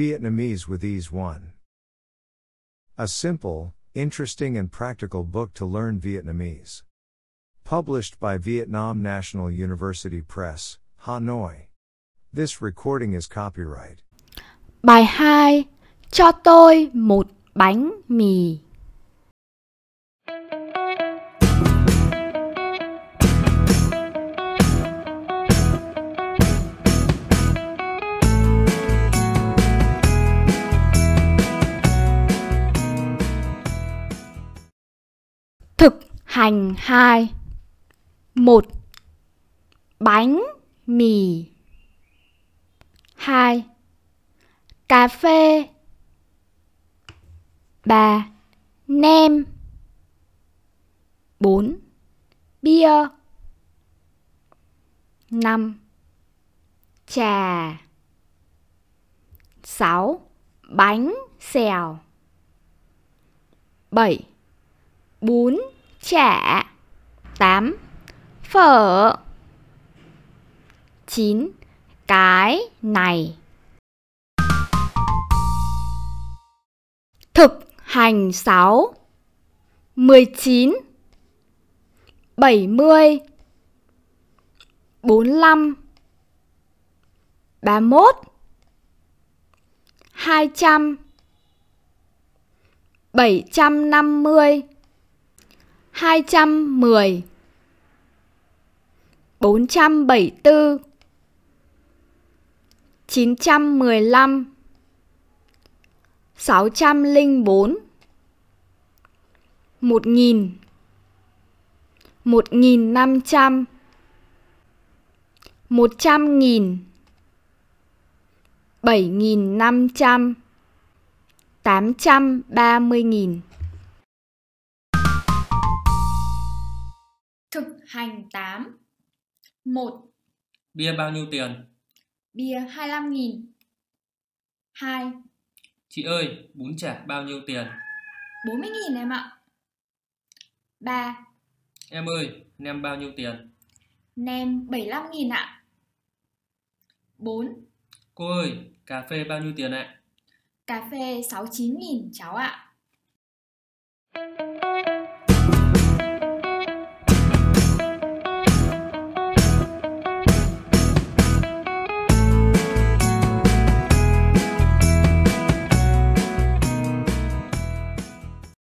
Vietnamese with Ease 1. A simple, interesting, and practical book to learn Vietnamese. Published by Vietnam National University Press, Hanoi. This recording is copyright. Bài 2. Cho tôi một bánh mì. Hành 2 1. Bánh mì 2. Cà phê 3. Nem 4. Bia 5. Trà 6. Bánh xèo 7. Bún chả 8. Phở 9. Cái này Thực hành 6 19 70 45 31 200 750 210 474 915 604 1000 1500 100 nghìn 7.500 830.000 hành 8 1. Bia bao nhiêu tiền? Bia 25.000 2. Chị ơi, bún chả bao nhiêu tiền? 40.000 em ạ 3. Em ơi, nem bao nhiêu tiền? Nem 75.000 ạ 4. Cô ơi, cà phê bao nhiêu tiền ạ? Cà phê 69.000 cháu ạ